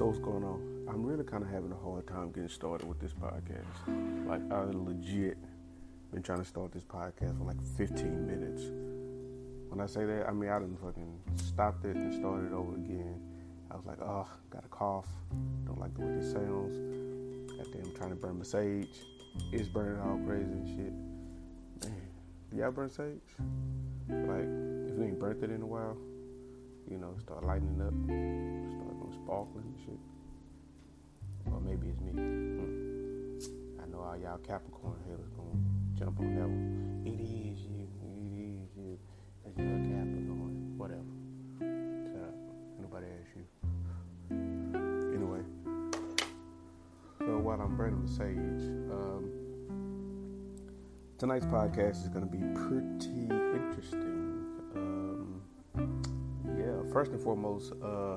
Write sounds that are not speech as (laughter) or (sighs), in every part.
So what's going on? I'm really kind of having a hard time getting started with this podcast. Like I legit been trying to start this podcast for like 15 minutes. When I say that, I mean I didn't fucking stopped it and started over again. I was like, oh, got a cough. Don't like the way this sounds. Goddamn, trying to burn my sage. It's burning all crazy and shit. Man, do y'all burn sage? Like, if you ain't burnt it in a while, you know, start lightening up, start going sparkling and shit. Or maybe it's me. Hmm. I know all y'all Capricorn haters gonna jump on that one. It is you, it is you. Cause you're a Capricorn. Whatever. So, nobody asked you. Anyway. So while I'm burning the sage, um, tonight's podcast is gonna be pretty interesting. Um, yeah, first and foremost, uh,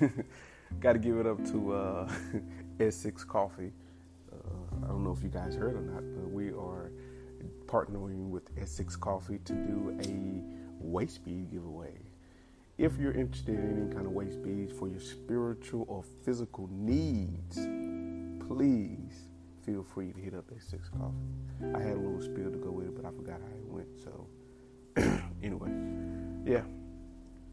(laughs) got to give it up to uh, (laughs) S6 Coffee. Uh, I don't know if you guys heard or not, but we are partnering with S6 Coffee to do a waist bead giveaway. If you're interested in any kind of waist beads for your spiritual or physical needs, please feel free to hit up S6 Coffee. I had a little spiel to go with it, but I forgot how it went. So, (clears throat) anyway, yeah.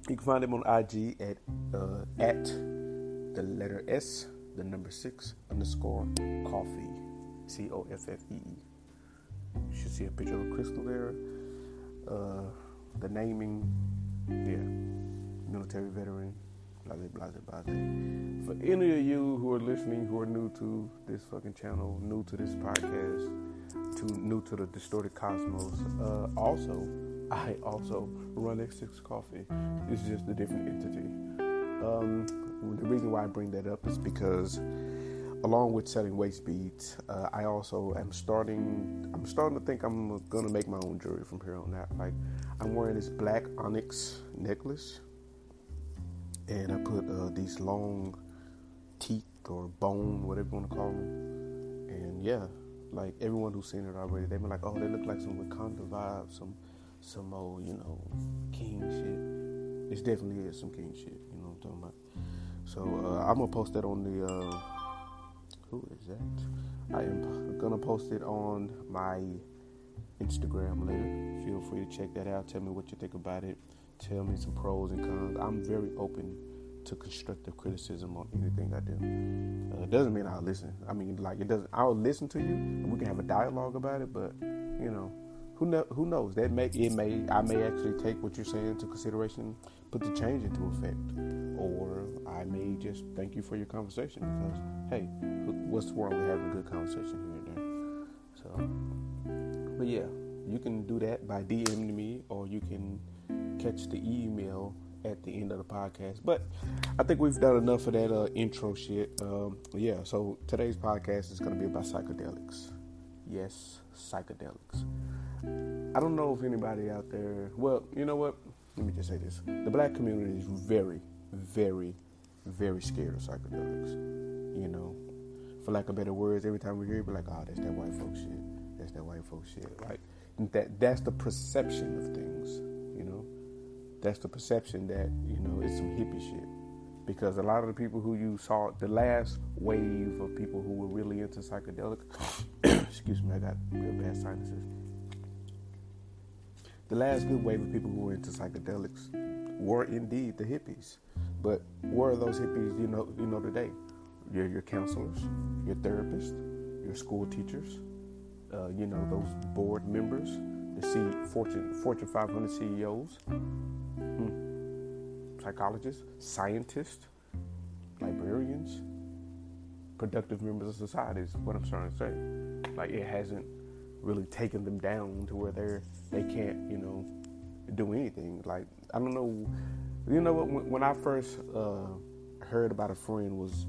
You can find them on IG at uh, at the letter S, the number six underscore coffee, C O F F E E. You should see a picture of a crystal there. Uh, the naming, yeah, military veteran, blah blah blah. For any of you who are listening who are new to this fucking channel, new to this podcast, to new to the distorted cosmos, uh, also I also run S6 Coffee. It's just a different entity. Um, the reason why I bring that up is because, along with selling waist beads, uh, I also am starting. I'm starting to think I'm gonna make my own jewelry from here on out. Like I'm wearing this black onyx necklace, and I put uh, these long teeth or bone, whatever you want to call them. And yeah, like everyone who's seen it already, they've been like, "Oh, they look like some Wakanda vibes, some." Some old, you know, king shit. It's definitely is some king shit. You know what I'm talking about? So uh, I'm gonna post that on the. Uh, who is that? I am gonna post it on my Instagram later. Feel free to check that out. Tell me what you think about it. Tell me some pros and cons. I'm very open to constructive criticism on anything I do. Uh, it doesn't mean I'll listen. I mean, like it doesn't. I'll listen to you, and we can have a dialogue about it. But you know, who know, who knows? That may it may I may actually take what you're saying into consideration, put the change into effect, or I may just thank you for your conversation because hey, what's wrong with having a good conversation here and there? So, but yeah, you can do that by DMing me, or you can catch the email at the end of the podcast. But I think we've done enough of that uh, intro shit. Um, yeah, so today's podcast is going to be about psychedelics. Yes, psychedelics. I don't know if anybody out there, well, you know what? Let me just say this. The black community is very, very, very scared of psychedelics. You know, for lack of better words, every time we hear it, we're like, oh, that's that white folk shit. That's that white folk shit. Like, that, that's the perception of things, you know? That's the perception that, you know, it's some hippie shit. Because a lot of the people who you saw, the last wave of people who were really into psychedelics, (coughs) excuse me, I got real bad sinuses the last good wave of people who were into psychedelics were indeed the hippies. But where are those hippies you know you know today? Your your counselors, your therapists, your school teachers, uh, you know those board members, the C, Fortune Fortune 500 CEOs, hmm. psychologists, scientists, librarians, productive members of society is what I'm trying to say. Like it hasn't really taking them down to where they're they can't you know do anything. Like I don't know, you know what? When, when I first uh, heard about a friend was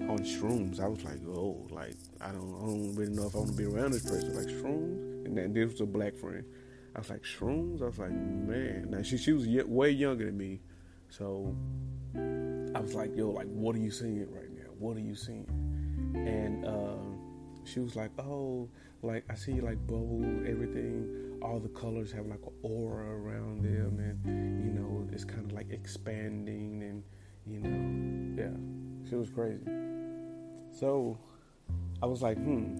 on shrooms, I was like, oh, like I don't, I don't really know if I want to be around this person. Like shrooms, and then this was a black friend. I was like shrooms. I was like, man. Now she she was yet way younger than me, so I was like, yo, like what are you seeing right now? What are you seeing? And uh, she was like, oh like I see like bubbles, everything, all the colors have like an aura around them, and you know it's kind of like expanding, and you know, yeah. she was crazy. So I was like, hmm,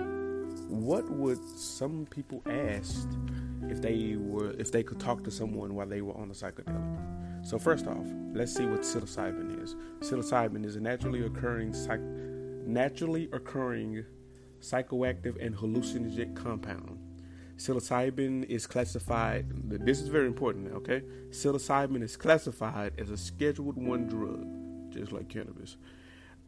what would some people ask if they were if they could talk to someone while they were on the psychedelic? So first off, let's see what psilocybin is. Psilocybin is a naturally occurring psych- naturally occurring psychoactive and hallucinogenic compound. Psilocybin is classified. This is very important. Okay, psilocybin is classified as a Scheduled One drug, just like cannabis.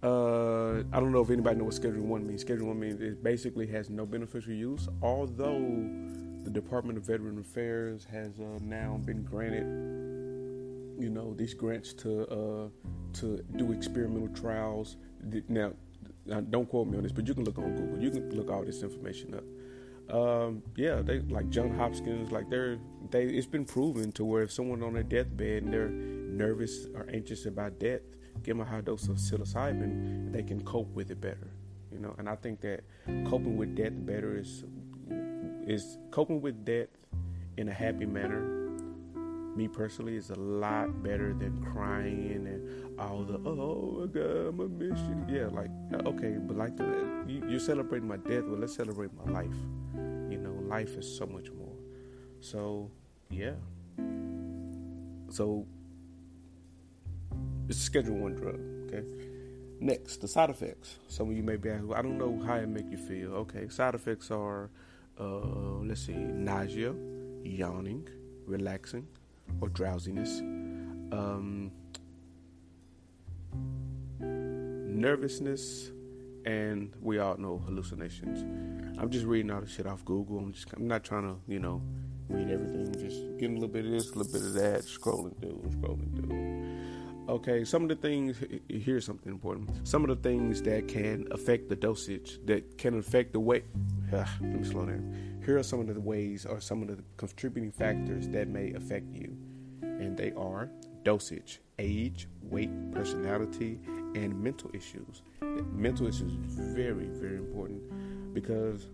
Uh, I don't know if anybody knows what Schedule One means. Schedule One means it basically has no beneficial use, although the Department of Veteran Affairs has uh, now been granted, you know, these grants to uh, to do experimental trials. Now, don't quote me on this, but you can look on Google. You can look all this information up. Um, yeah, they like John Hopkins, like they're they. It's been proven to where if someone on their deathbed and they're nervous or anxious about death, give them a high dose of psilocybin, they can cope with it better. You know, and I think that coping with death better is is coping with death in a happy manner. Me personally is a lot better than crying and all the oh my god, I'm a mission. Yeah, like okay, but like the, you, you're celebrating my death, well let's celebrate my life. You know, life is so much more. So yeah. So it's Schedule One drug. Okay. Next, the side effects. Some of you may be asking, I don't know how it make you feel. Okay, side effects are, uh, let's see, nausea, yawning, relaxing, or drowsiness, um, nervousness, and we all know hallucinations. I'm just reading all the shit off Google. I'm just, I'm not trying to, you know, read everything. Just getting a little bit of this, a little bit of that, scrolling through, scrolling through. Okay, some of the things here's something important. Some of the things that can affect the dosage, that can affect the weight. let me slow down. Here are some of the ways or some of the contributing factors that may affect you, and they are dosage, age, weight, personality, and mental issues. Mental issues is very, very important because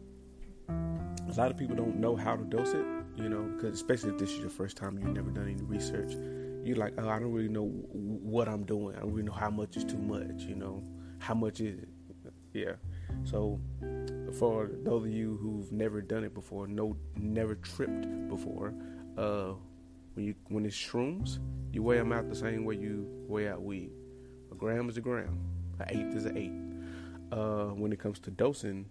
a lot of people don't know how to dose it. You know, because especially if this is your first time, you've never done any research you're like, oh, I don't really know what I'm doing. I don't really know how much is too much. You know, how much is it? Yeah. So, for those of you who've never done it before, no, never tripped before, uh, when you when it's shrooms, you weigh them out the same way you weigh out weed. A gram is a gram. An eighth is an eighth. Uh, when it comes to dosing,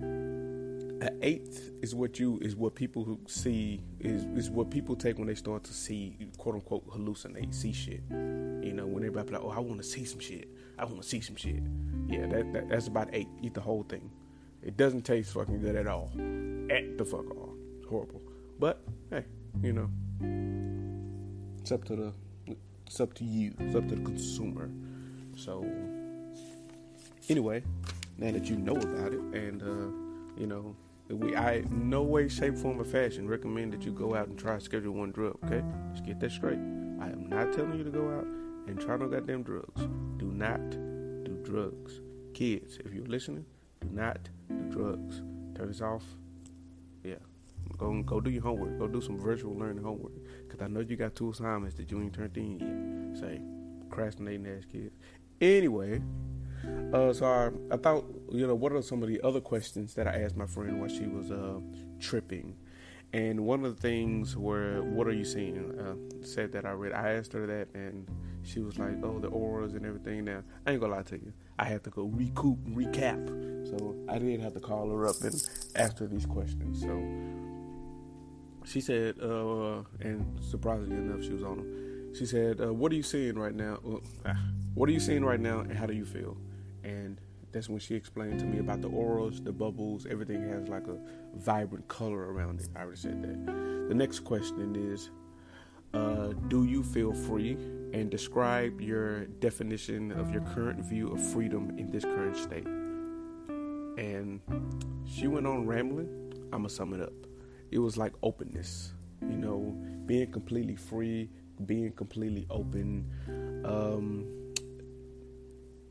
an eighth is what you is what people who see is is what people take when they start to see quote unquote hallucinate, see shit. You know, when everybody like, oh, I want to see some shit. I want to see some shit. Yeah, that, that that's about eight. Eat the whole thing. It doesn't taste fucking good at all. At the fuck all. It's horrible. But hey, you know, it's up to the it's up to you. It's up to the consumer. So anyway, now that you know about it and uh, you know we, I, no way, shape, form, or fashion recommend that you go out and try Schedule One drug. Okay, let's get that straight. I am not telling you to go out and try no goddamn drugs. Do not do drugs, kids. If you're listening, do not do drugs. Turn this off. Yeah, go go do your homework. Go do some virtual learning homework. Cause I know you got two assignments that you ain't turned in yet. Say, procrastinating ass kids. Anyway. Uh, so I, I thought, you know, what are some of the other questions that I asked my friend while she was uh, tripping? And one of the things were, what are you seeing? Uh, said that I read. I asked her that, and she was like, oh, the auras and everything. Now, I ain't gonna lie to you. I had to go recoup, recap. So I did have to call her up and ask her these questions. So she said, uh, and surprisingly enough, she was on them. She said, uh, "What are you seeing right now? Ah, what are you seeing right now, and how do you feel?" and that's when she explained to me about the auras, the bubbles, everything has like a vibrant color around it. I already said that. The next question is uh, Do you feel free? And describe your definition of your current view of freedom in this current state. And she went on rambling. I'm to sum it up. It was like openness, you know, being completely free, being completely open um,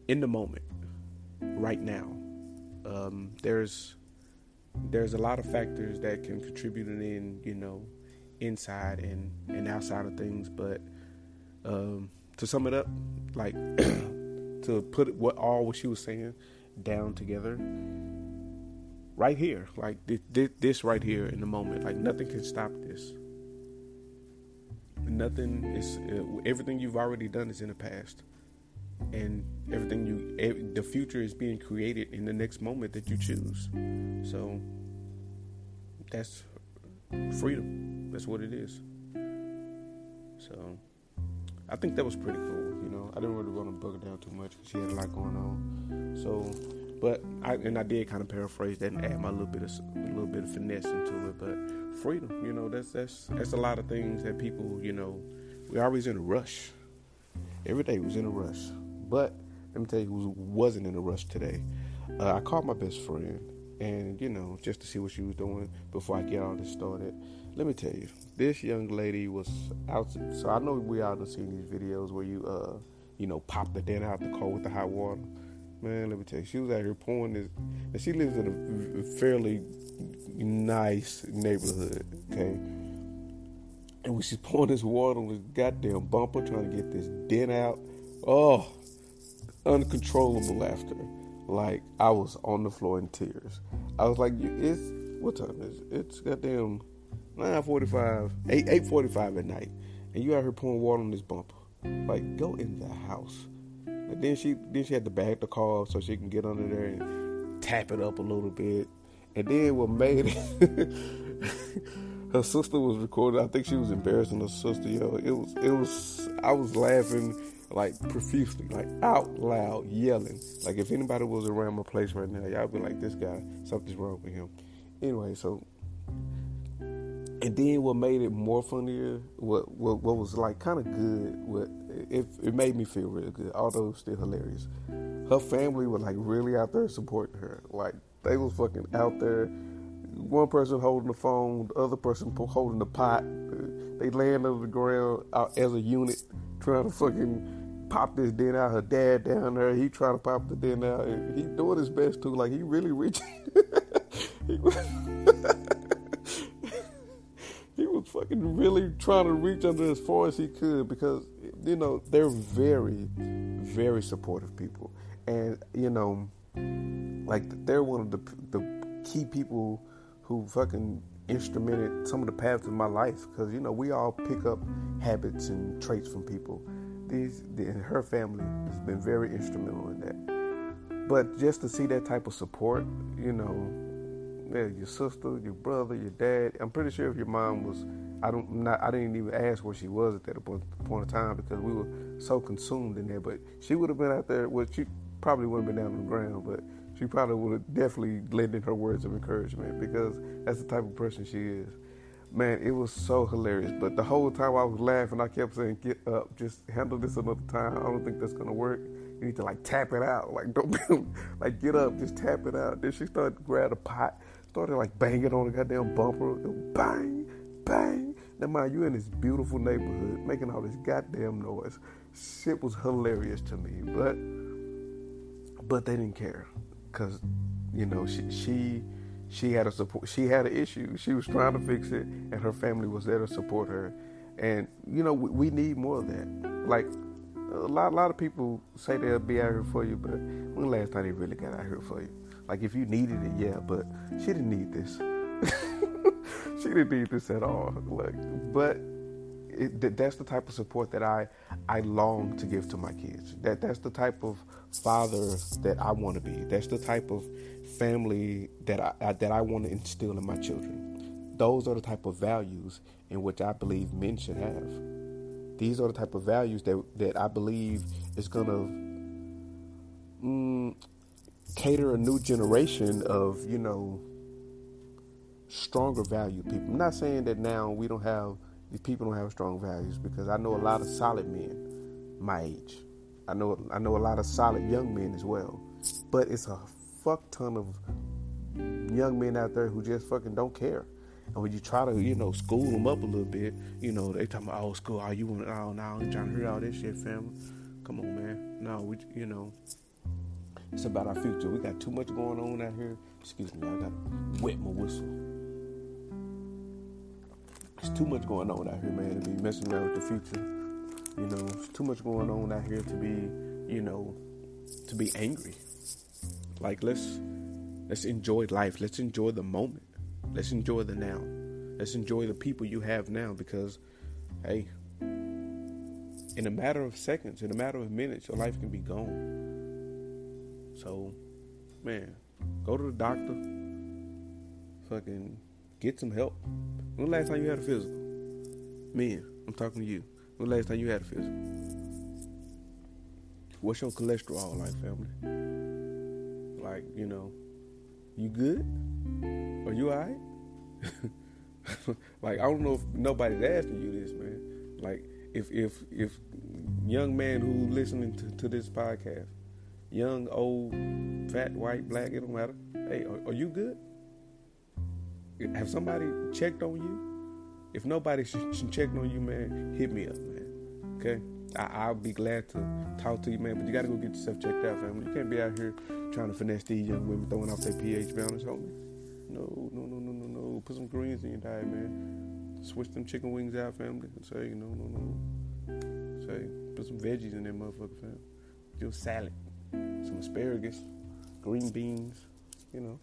in the moment right now. Um, there's there's a lot of factors that can contribute in you know inside and and outside of things, but um, to sum it up, like (clears throat) to put what all what she was saying down together right here, like this, right here in the moment. Like nothing can stop this. Nothing is uh, everything you've already done is in the past, and everything you the future is being created in the next moment that you choose. So that's freedom. That's what it is. So I think that was pretty cool. You know, I didn't really want to bug her down too much because she had a lot going on. So, but I and I did kind of paraphrase that and add my little bit of a little bit of finesse into it. But freedom, you know, that's that's that's a lot of things that people, you know, we're always in a rush. Every day was in a rush. But let me tell you who wasn't in a rush today. Uh, I called my best friend and you know just to see what she was doing before I get all this started. Let me tell you, this young lady was out. So I know we all have seen these videos where you uh you know pop the dent out the car with the hot water. Man, let me tell you, she was out here pouring this, and she lives in a fairly nice neighborhood. Okay. And when she's pouring this water on this goddamn bumper, trying to get this dent out, oh, uncontrollable laughter. Like I was on the floor in tears. I was like, "It's what time is it? It's goddamn nine forty-five, eight eight forty-five at night, and you out here pouring water on this bumper. Like, go in the house." And then she then she had to back the car so she can get under there and tap it up a little bit. And then what made it (laughs) her sister was recording. I think she was embarrassing her sister. Yo, it was it was I was laughing like profusely, like out loud, yelling. Like if anybody was around my place right now, y'all be like, "This guy, something's wrong with him." Anyway, so and then what made it more funnier, what what, what was like kind of good, what it, it made me feel really good, although still hilarious. Her family was like really out there supporting her, like they was fucking out there. One person holding the phone, the other person holding the pot. They laying on the ground as a unit, trying to fucking pop this den out. Her dad down there, he trying to pop the den out. He doing his best too. Like he really reaching. (laughs) he, was (laughs) he was fucking really trying to reach under as far as he could because you know they're very, very supportive people, and you know, like they're one of the the key people who fucking instrumented some of the paths of my life because you know we all pick up habits and traits from people these the, her family has been very instrumental in that. But just to see that type of support, you know, yeah, your sister, your brother, your dad. I'm pretty sure if your mom was, I don't, not, I didn't even ask where she was at that point, point of time because we were so consumed in there. But she would have been out there. Well, she probably wouldn't have been down on the ground, but she probably would have definitely lended her words of encouragement because that's the type of person she is man, it was so hilarious. But the whole time I was laughing, I kept saying, "Get up, just handle this another time. I don't think that's gonna work. You need to like tap it out. Like don't (laughs) like get up, just tap it out." Then she started grab a pot, started like banging on the goddamn bumper, bang, bang. Now mind you, in this beautiful neighborhood, making all this goddamn noise. Shit was hilarious to me, but but they didn't care, cause you know she she she had a support she had an issue she was trying to fix it and her family was there to support her and you know we, we need more of that like a lot, a lot of people say they'll be out here for you but when last time they really got out here for you like if you needed it yeah but she didn't need this she didn't need this at all like but it, that's the type of support that I I long to give to my kids. That that's the type of father that I want to be. That's the type of family that I, that I want to instill in my children. Those are the type of values in which I believe men should have. These are the type of values that that I believe is gonna mm, cater a new generation of you know stronger value people. I'm not saying that now we don't have these people don't have strong values because I know a lot of solid men my age. I know I know a lot of solid young men as well. But it's a fuck ton of young men out there who just fucking don't care. And when you try to, you know, school them up a little bit, you know, they talking about, oh, school, are you want, oh, now I'm trying to hear all this shit, family. Come on, man. No, we, you know, it's about our future. We got too much going on out here. Excuse me, I got to wet my whistle. There's too much going on out here, man, to be messing around with the future. You know, there's too much going on out here to be, you know, to be angry. Like let's let's enjoy life. Let's enjoy the moment. Let's enjoy the now. Let's enjoy the people you have now because hey, in a matter of seconds, in a matter of minutes, your life can be gone. So, man, go to the doctor. Fucking get some help. When the last time you had a physical? Man, I'm talking to you. When the last time you had a physical? What's your cholesterol like, family? Like, you know, you good? Are you alright? (laughs) like, I don't know if nobody's asking you this, man. Like, if if if young man who listening to, to this podcast, young, old, fat, white, black, it don't matter. Hey, are, are you good? Have somebody checked on you? If nobody checked on you, man, hit me up, man. Okay? I, will be glad to talk to you, man. But you gotta go get yourself checked out, family. You can't be out here trying to finesse these young women throwing off their pH balance, homie. No, no, no, no, no, no. Put some greens in your diet, man. Switch them chicken wings out, family. Say, no, no, no. Say, put some veggies in there, motherfucker, fam. Your salad, some asparagus, green beans, you know,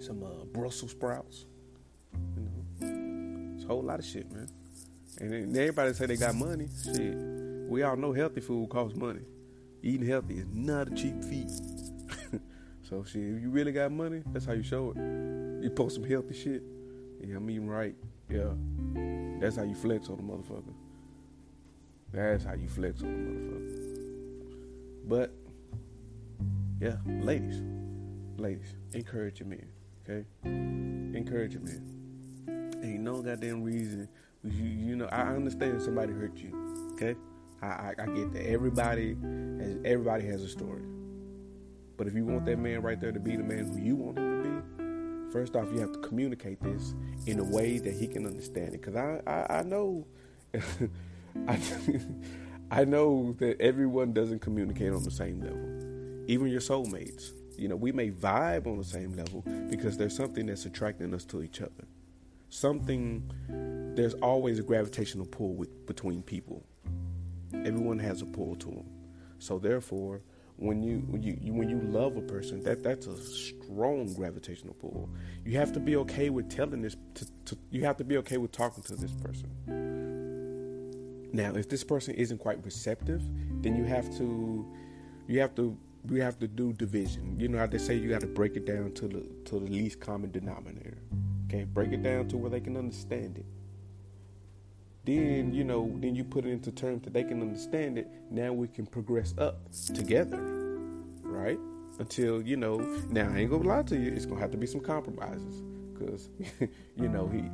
some uh, Brussels sprouts, you know. It's a whole lot of shit, man. And everybody say they got money. Shit, we all know healthy food costs money. Eating healthy is not a cheap feat. (laughs) so shit, if you really got money, that's how you show it. You post some healthy shit. Yeah, I'm eating right. Yeah, that's how you flex on the motherfucker. That's how you flex on the motherfucker. But yeah, ladies, ladies, encourage your men, okay? Encourage your men. Ain't no goddamn reason you, you know, I understand somebody hurt you. Okay, I, I, I get that. Everybody has everybody has a story. But if you want that man right there to be the man who you want him to be, first off, you have to communicate this in a way that he can understand it. Because I, I, I know, (laughs) I, (laughs) I know that everyone doesn't communicate on the same level. Even your soulmates. You know, we may vibe on the same level because there's something that's attracting us to each other. Something there's always a gravitational pull with, between people. Everyone has a pull to them. So therefore, when you when you, you, when you love a person, that that's a strong gravitational pull. You have to be okay with telling this. To, to, you have to be okay with talking to this person. Now, if this person isn't quite receptive, then you have to you have to we have to do division. You know how they say you got to break it down to the to the least common denominator. Okay, break it down to where they can understand it. Then you know then you put it into terms that they can understand it. Now we can progress up together right? Until you know now i ain't gonna lie to you it's gonna have to be some compromises. Because (laughs) you know he,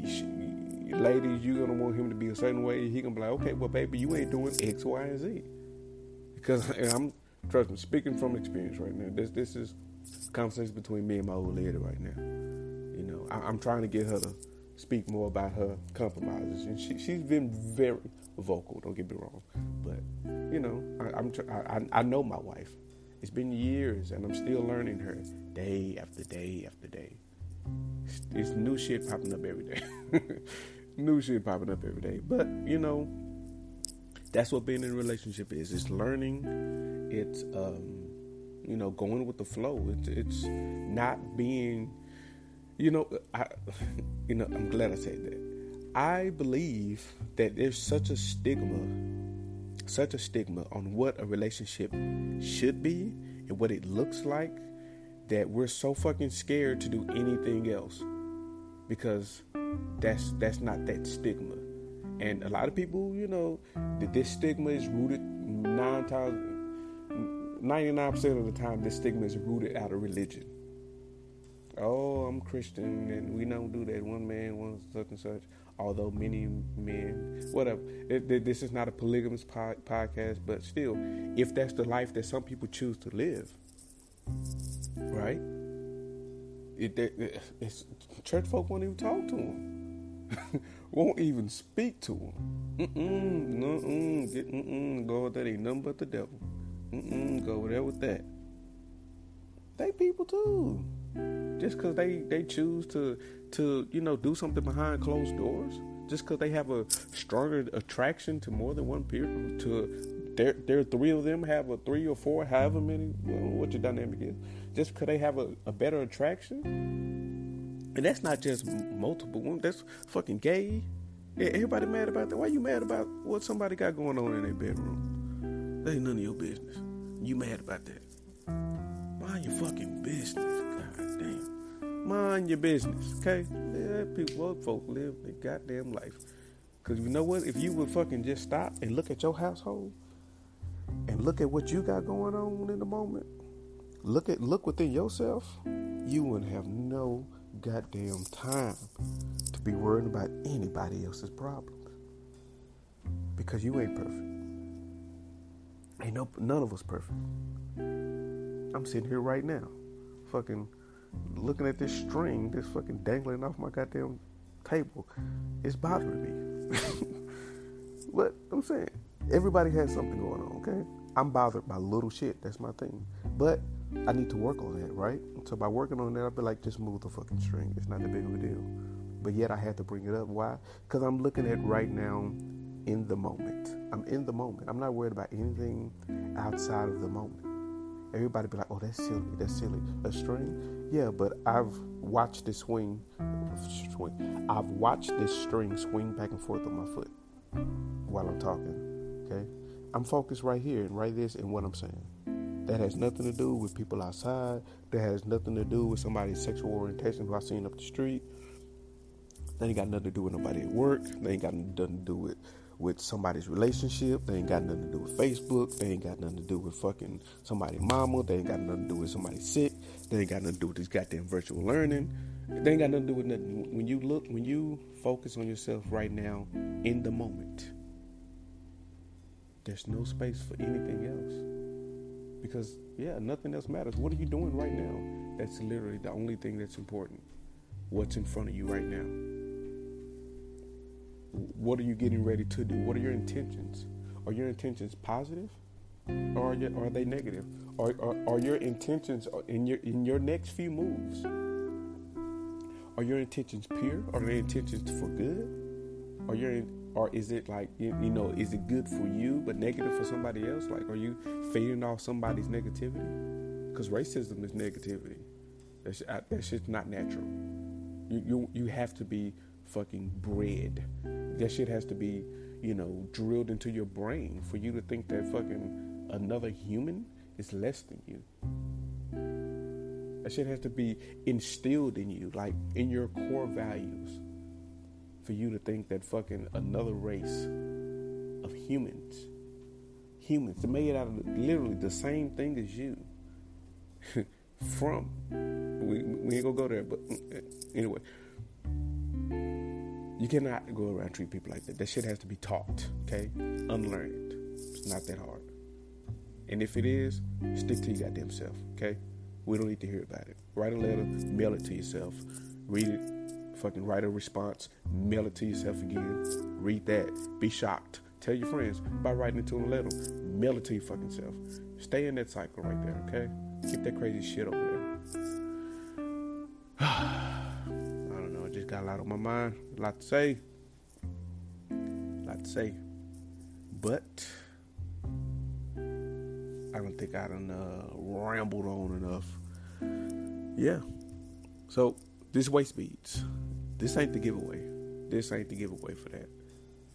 he ladies you're gonna want him to be a certain way. He gonna be like okay well baby you ain't doing x y and z. Because (laughs) i'm trust me speaking from experience right now this this is conversation between me and my old lady right now you know I, i'm trying to get her to speak more about her compromises, and she she's been very vocal. Don't get me wrong, but you know I, I'm I, I know my wife. It's been years, and I'm still learning her day after day after day. It's, it's new shit popping up every day. (laughs) new shit popping up every day. But you know, that's what being in a relationship is. It's learning. It's um, you know, going with the flow. It's it's not being you know, I, (laughs) you know, I'm glad I said that. I believe that there's such a stigma, such a stigma on what a relationship should be and what it looks like that we're so fucking scared to do anything else because that's that's not that stigma. And a lot of people, you know, that this stigma is rooted nine times, 99% of the time, this stigma is rooted out of religion oh, I'm Christian and we don't do that. One man, one such and such. Although many men, whatever. This is not a polygamous podcast, but still, if that's the life that some people choose to live, right? It, it church folk won't even talk to them. (laughs) won't even speak to them. Mm-mm, no-mm, get, mm-mm, go with that ain't nothing but the devil. Mm-mm, go there with that. They people too just because they they choose to to you know do something behind closed doors just because they have a stronger attraction to more than one people to there there three of them have a three or four, however many, what your dynamic is, just because they have a, a better attraction, and that's not just multiple women. That's fucking gay. Yeah, everybody mad about that. Why you mad about what somebody got going on in their bedroom? That ain't none of your business. You mad about that? Mind your fucking business. God damn. Mind your business, okay? Let people, folk live their goddamn life. Cause you know what? If you would fucking just stop and look at your household and look at what you got going on in the moment, look at look within yourself, you wouldn't have no goddamn time to be worrying about anybody else's problems. Because you ain't perfect. Ain't no none of us perfect. I'm sitting here right now, fucking looking at this string, this fucking dangling off my goddamn table. It's bothering me. (laughs) but I'm saying everybody has something going on, okay? I'm bothered by little shit. That's my thing. But I need to work on that, right? So by working on that, I'll be like, just move the fucking string. It's not that big of a deal. But yet I had to bring it up. Why? Because I'm looking at right now in the moment. I'm in the moment. I'm not worried about anything outside of the moment. Everybody be like, oh, that's silly. That's silly. A string? Yeah, but I've watched this swing. Swing. I've watched this string swing back and forth on my foot while I'm talking. Okay? I'm focused right here and right this and what I'm saying. That has nothing to do with people outside. That has nothing to do with somebody's sexual orientation who I seen up the street. They ain't got nothing to do with nobody at work. They ain't got nothing to do with with somebody's relationship. They ain't got nothing to do with Facebook. They ain't got nothing to do with fucking somebody's mama. They ain't got nothing to do with somebody sick. They ain't got nothing to do with this goddamn virtual learning. They ain't got nothing to do with nothing. When you look, when you focus on yourself right now in the moment, there's no space for anything else because yeah, nothing else matters. What are you doing right now? That's literally the only thing that's important. What's in front of you right now? What are you getting ready to do? What are your intentions? Are your intentions positive, or are, they negative? Are, are, are your intentions in your in your next few moves? Are your intentions pure? Are they intentions for good? Are your or is it like you, you, know is it good for you but negative for somebody else? Like are you feeding off somebody's negativity? Because racism is negativity. That's, that's just not natural. You, you you have to be fucking bred. That shit has to be you know drilled into your brain for you to think that fucking another human is less than you. That shit has to be instilled in you like in your core values for you to think that fucking another race of humans, humans, made out of literally the same thing as you, (laughs) from, we, we ain't gonna go there, but uh, anyway, you cannot go around treat people like that. That shit has to be taught, okay? Unlearned. It's not that hard. And if it is, stick to your goddamn self, okay? We don't need to hear about it. Write a letter, mail it to yourself, read it, fucking write a response, mail it to yourself again, read that, be shocked. Tell your friends by writing it to them, let them mail it to your fucking self. Stay in that cycle right there, okay? Keep that crazy shit over there. (sighs) I don't know, I just got a lot on my mind, a lot to say, a lot to say, but I don't think I done uh, rambled on enough. Yeah. So this waist beads. This ain't the giveaway. This ain't the giveaway for that.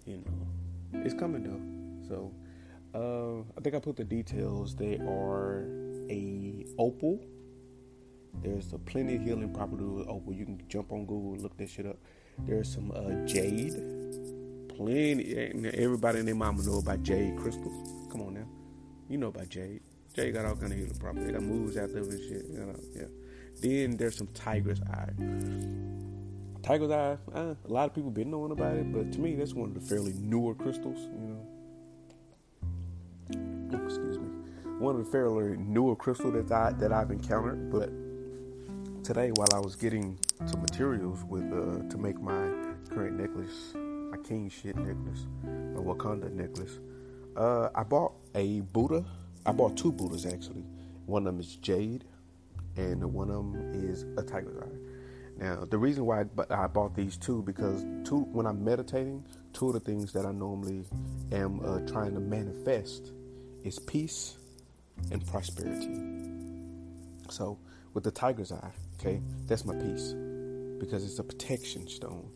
You know, it's coming though. So, uh, I think I put the details. They are a opal. There's a plenty of healing property with opal. You can jump on Google, look that shit up. There's some uh, jade. Plenty. Everybody and their mama know about jade crystals. Come on now, you know about jade. Jade got all kind of healing properties. They got moves out there and shit. You know, yeah. Then there's some tiger's eye. Tiger's Eye, uh, a lot of people been knowing about it, but to me, that's one of the fairly newer crystals. You know, oh, excuse me, one of the fairly newer crystals that I that I've encountered. But today, while I was getting some materials with uh, to make my current necklace, my king shit necklace, my Wakanda necklace, uh, I bought a Buddha. I bought two Buddhas actually. One of them is jade, and one of them is a tiger's eye. Now, the reason why I bought these two because two when I'm meditating, two of the things that I normally am uh, trying to manifest is peace and prosperity. So, with the tiger's eye, okay, that's my peace because it's a protection stone.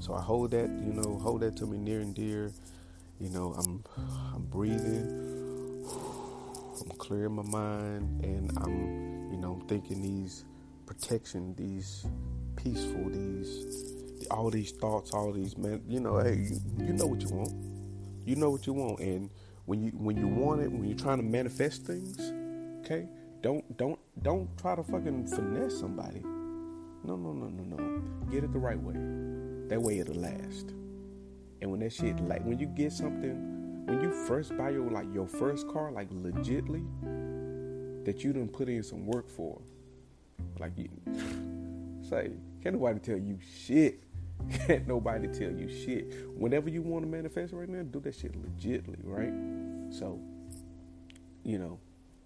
So I hold that, you know, hold that to me near and dear. You know, I'm I'm breathing, (sighs) I'm clearing my mind, and I'm, you know, thinking these protection, these peaceful, these all these thoughts, all these man, you know, hey, you, you know what you want. You know what you want, and when you when you want it, when you're trying to manifest things, okay, don't don't don't try to fucking finesse somebody. No, no, no, no, no. Get it the right way. That way it'll last. And when that shit like when you get something, when you first buy your like your first car, like legitly, that you didn't put in some work for, like you (sighs) say, can't nobody tell you shit. (laughs) Can't nobody tell you shit. Whenever you want to manifest right now, do that shit legitly, right? So, you know,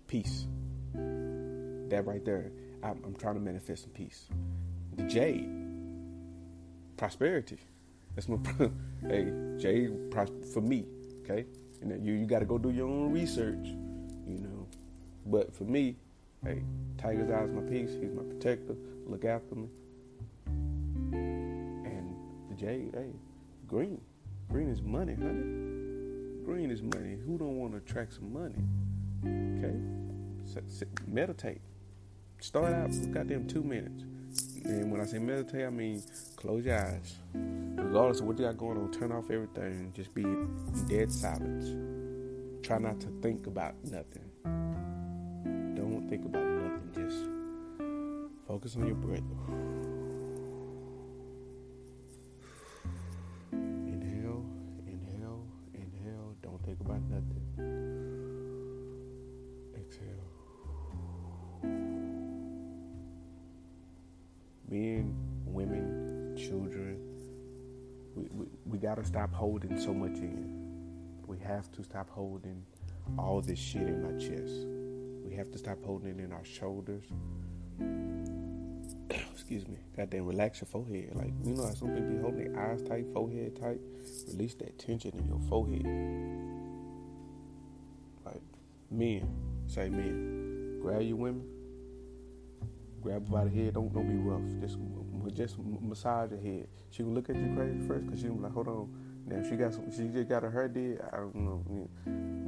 peace. That right there, I'm, I'm trying to manifest some peace. The jade, prosperity. That's my (laughs) hey jade for me. Okay, and you you got to go do your own research, you know. But for me, hey, tiger's eyes my peace. He's my protector. Look after me. And the jade, hey, green. Green is money, honey. Green is money. Who don't want to attract some money? Okay, meditate. Start out with goddamn two minutes. And when I say meditate, I mean close your eyes. Regardless of what you got going on, turn off everything. Just be dead silence. Try not to think about nothing. Think about nothing. Just focus on your breath. Inhale, inhale, inhale. Don't think about nothing. Exhale. Men, women, children, we, we, we got to stop holding so much in. We have to stop holding all this shit in our chest. Have to stop holding it in our shoulders. (coughs) Excuse me. Goddamn, relax your forehead. Like, you know how some people be holding their eyes tight, forehead tight? Release that tension in your forehead. Like, men, say men, grab your women, grab her by the head. Don't don't be rough. Just just massage her head. She gonna look at you crazy first because she gonna be like, hold on. Now she got some, she just got her hair did. I don't know.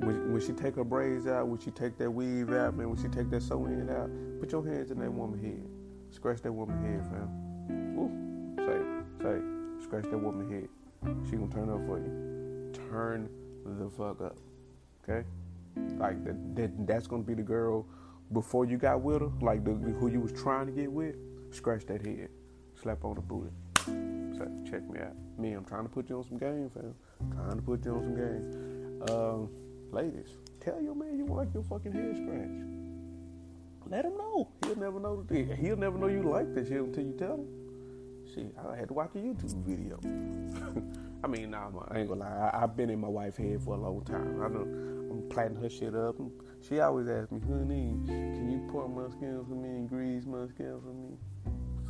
When, when she take her braids out, when she take that weave out, man, when she take that sewing out, put your hands in that woman's head. Scratch that woman's head, fam. Woo. Say, say, scratch that woman's head. She gonna turn up for you. Turn the fuck up. Okay? Like that, that that's gonna be the girl before you got with her, like the, who you was trying to get with, scratch that head, slap on the booty. Say, check me out. Me, I'm trying to put you on some game, fam. trying to put you on some game. Um, ladies, tell your man you like your fucking head scratched. Let him know. He'll never know. He'll never know you like this shit until you tell him. Shit, I had to watch a YouTube video. (laughs) I mean, nah, I ain't gonna lie. I, have been in my wife's head for a long time. I know I'm planting her shit up. She always asks me, honey, can you pour my skin for me and grease my skin for me?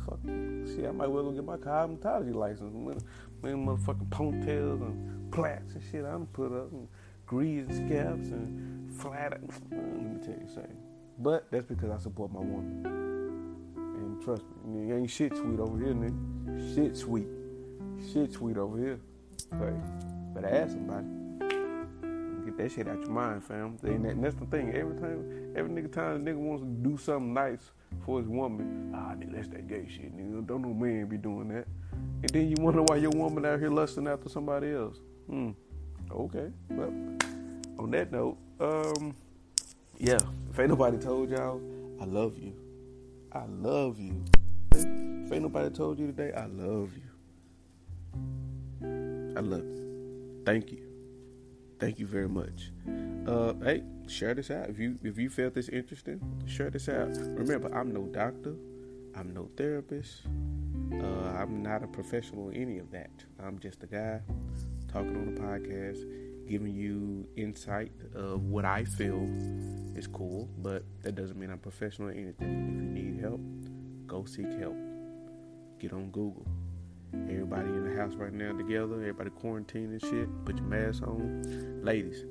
Fuck. See, I might well go get my cosmetology license. Man, motherfucking ponytails and plaits and shit I'm put up and grease scalps and flat. Let me tell you something. But that's because I support my woman. And trust me, ain't shit sweet over here, nigga. Shit sweet. Shit sweet over here. But better ask somebody. Get that shit out your mind, fam. And that's the thing. Every time, every nigga time a nigga wants to do something nice for his woman, ah, nigga, that's that gay shit, nigga. Don't no man be doing that. And then you wonder why your woman out here lusting after somebody else. Hmm. Okay. Well, on that note, um, yeah. If ain't nobody told y'all, I love you. I love you. If ain't nobody told you today, I love you. I love you. Thank you. Thank you very much. Uh, hey, share this out if you if you felt this interesting. Share this out. Remember, I'm no doctor. I'm no therapist. Uh, I'm not a professional in any of that. I'm just a guy talking on a podcast, giving you insight of what I feel is cool, but that doesn't mean I'm professional in anything. If you need help, go seek help. Get on Google. Everybody in the house right now together, everybody quarantined and shit. Put your mask on. Ladies,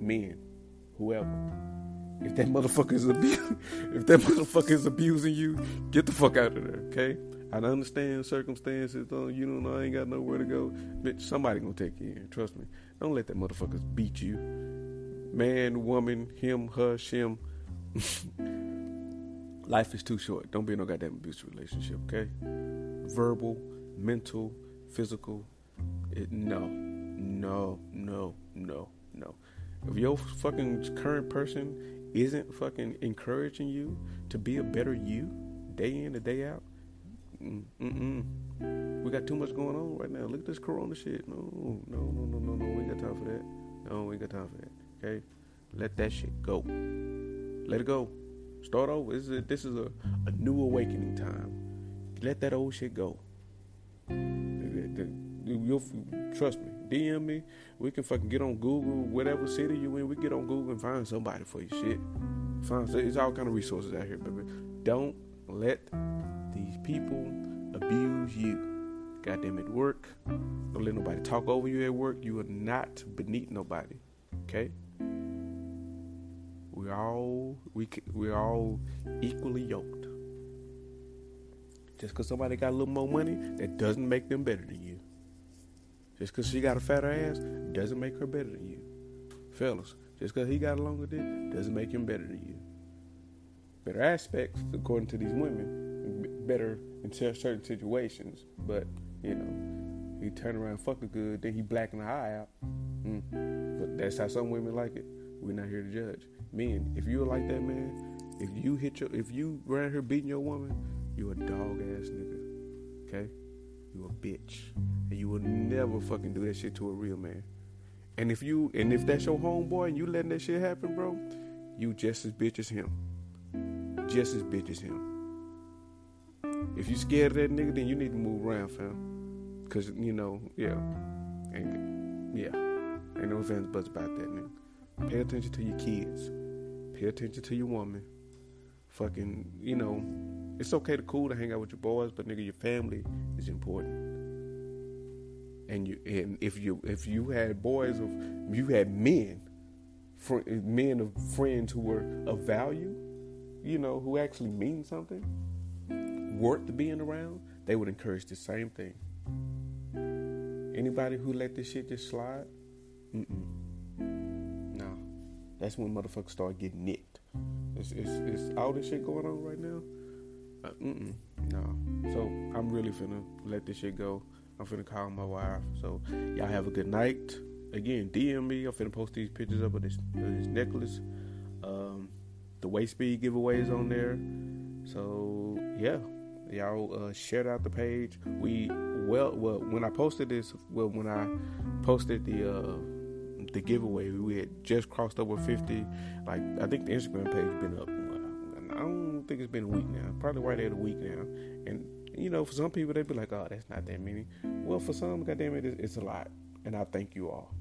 men, whoever. If that motherfucker is abusing, (laughs) if that motherfucker is abusing you, get the fuck out of there, okay? I understand circumstances. You don't know, I ain't got nowhere to go. Bitch, somebody gonna take you in. Trust me. Don't let that motherfuckers beat you. Man, woman, him, her, him. (laughs) Life is too short. Don't be in no goddamn abusive relationship, okay? Verbal, mental, physical. It, no, no, no, no, no. If your fucking current person isn't fucking encouraging you to be a better you, day in and day out, mm-mm. We got too much going on right now. Look at this corona shit. No, no, no, no, no, no. We ain't got time for that. No, we ain't got time for that. Okay? Let that shit go. Let it go. Start over. This is a, this is a, a new awakening time. Let that old shit go. You'll, trust me. DM me. We can fucking get on Google, whatever city you in. We get on Google and find somebody for your shit. Find it's all kind of resources out here, baby. Don't let these people abuse you. Goddamn it, work. Don't let nobody talk over you at work. You are not beneath nobody. Okay? We all we we all equally yoked. Just because somebody got a little more money, that doesn't make them better than you. Just because she got a fatter ass doesn't make her better than you. Fellas, just because he got a longer dick doesn't make him better than you. Better aspects, according to these women, better in certain situations. But, you know, he turn around fucking good, then he blacking the eye out. Mm. But that's how some women like it. We're not here to judge. Men, if you're like that, man, if you hit your, if you around here beating your woman, you a dog ass nigga. Okay? You a bitch. And you will never fucking do that shit to a real man. And if you and if that's your homeboy and you letting that shit happen, bro, you just as bitch as him. Just as bitch as him. If you scared of that nigga, then you need to move around, fam. Cause you know, yeah. And yeah. Ain't no offense buts about that, nigga. Pay attention to your kids. Pay attention to your woman. Fucking, you know, it's okay to cool to hang out with your boys, but nigga, your family is important. And you, and if you, if you had boys of, you had men, fr- men of friends who were of value, you know, who actually mean something, worth being around, they would encourage the same thing. Anybody who let this shit just slide, mm-mm. no, that's when motherfuckers start getting nicked. It's, it's, it's all this shit going on right now. Uh, mm-mm, no. So I'm really finna let this shit go. I'm finna call my wife. So y'all have a good night. Again, DM me. I'm finna post these pictures up of this, of this necklace. Um, the waist bead giveaways on there. So yeah, y'all uh, shared out the page. We well, well when I posted this, well when I posted the uh, the giveaway, we had just crossed over 50. Like I think the Instagram page been up. I don't think it's been a week now. Probably right at a week now. And you know, for some people they'd be like, "Oh, that's not that many." Well, for some, goddamn it, it's a lot. And I thank you all.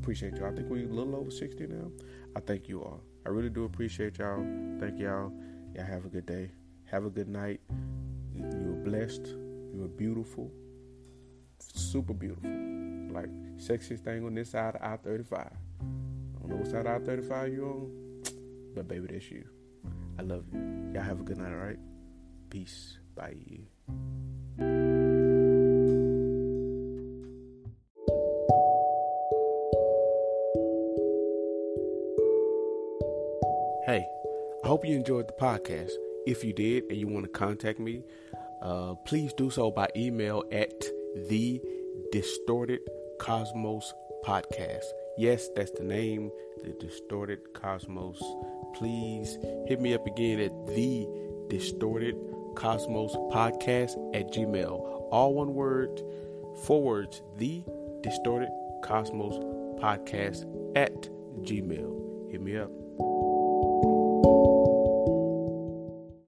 Appreciate you. I think we're a little over 60 now. I thank you all. I really do appreciate y'all. Thank y'all. Y'all have a good day. Have a good night. Blessed. You are beautiful. Super beautiful. Like sexiest thing on this side of I 35. I don't know what side of I 35 you're on, but baby, that's you. I love you. Y'all have a good night, alright? Peace. Bye. Hey, I hope you enjoyed the podcast. If you did and you want to contact me, uh, please do so by email at the Distorted Cosmos Podcast. Yes, that's the name, the Distorted Cosmos. Please hit me up again at the Distorted Cosmos Podcast at Gmail. All one word, four words, the Distorted Cosmos Podcast at Gmail. Hit me up.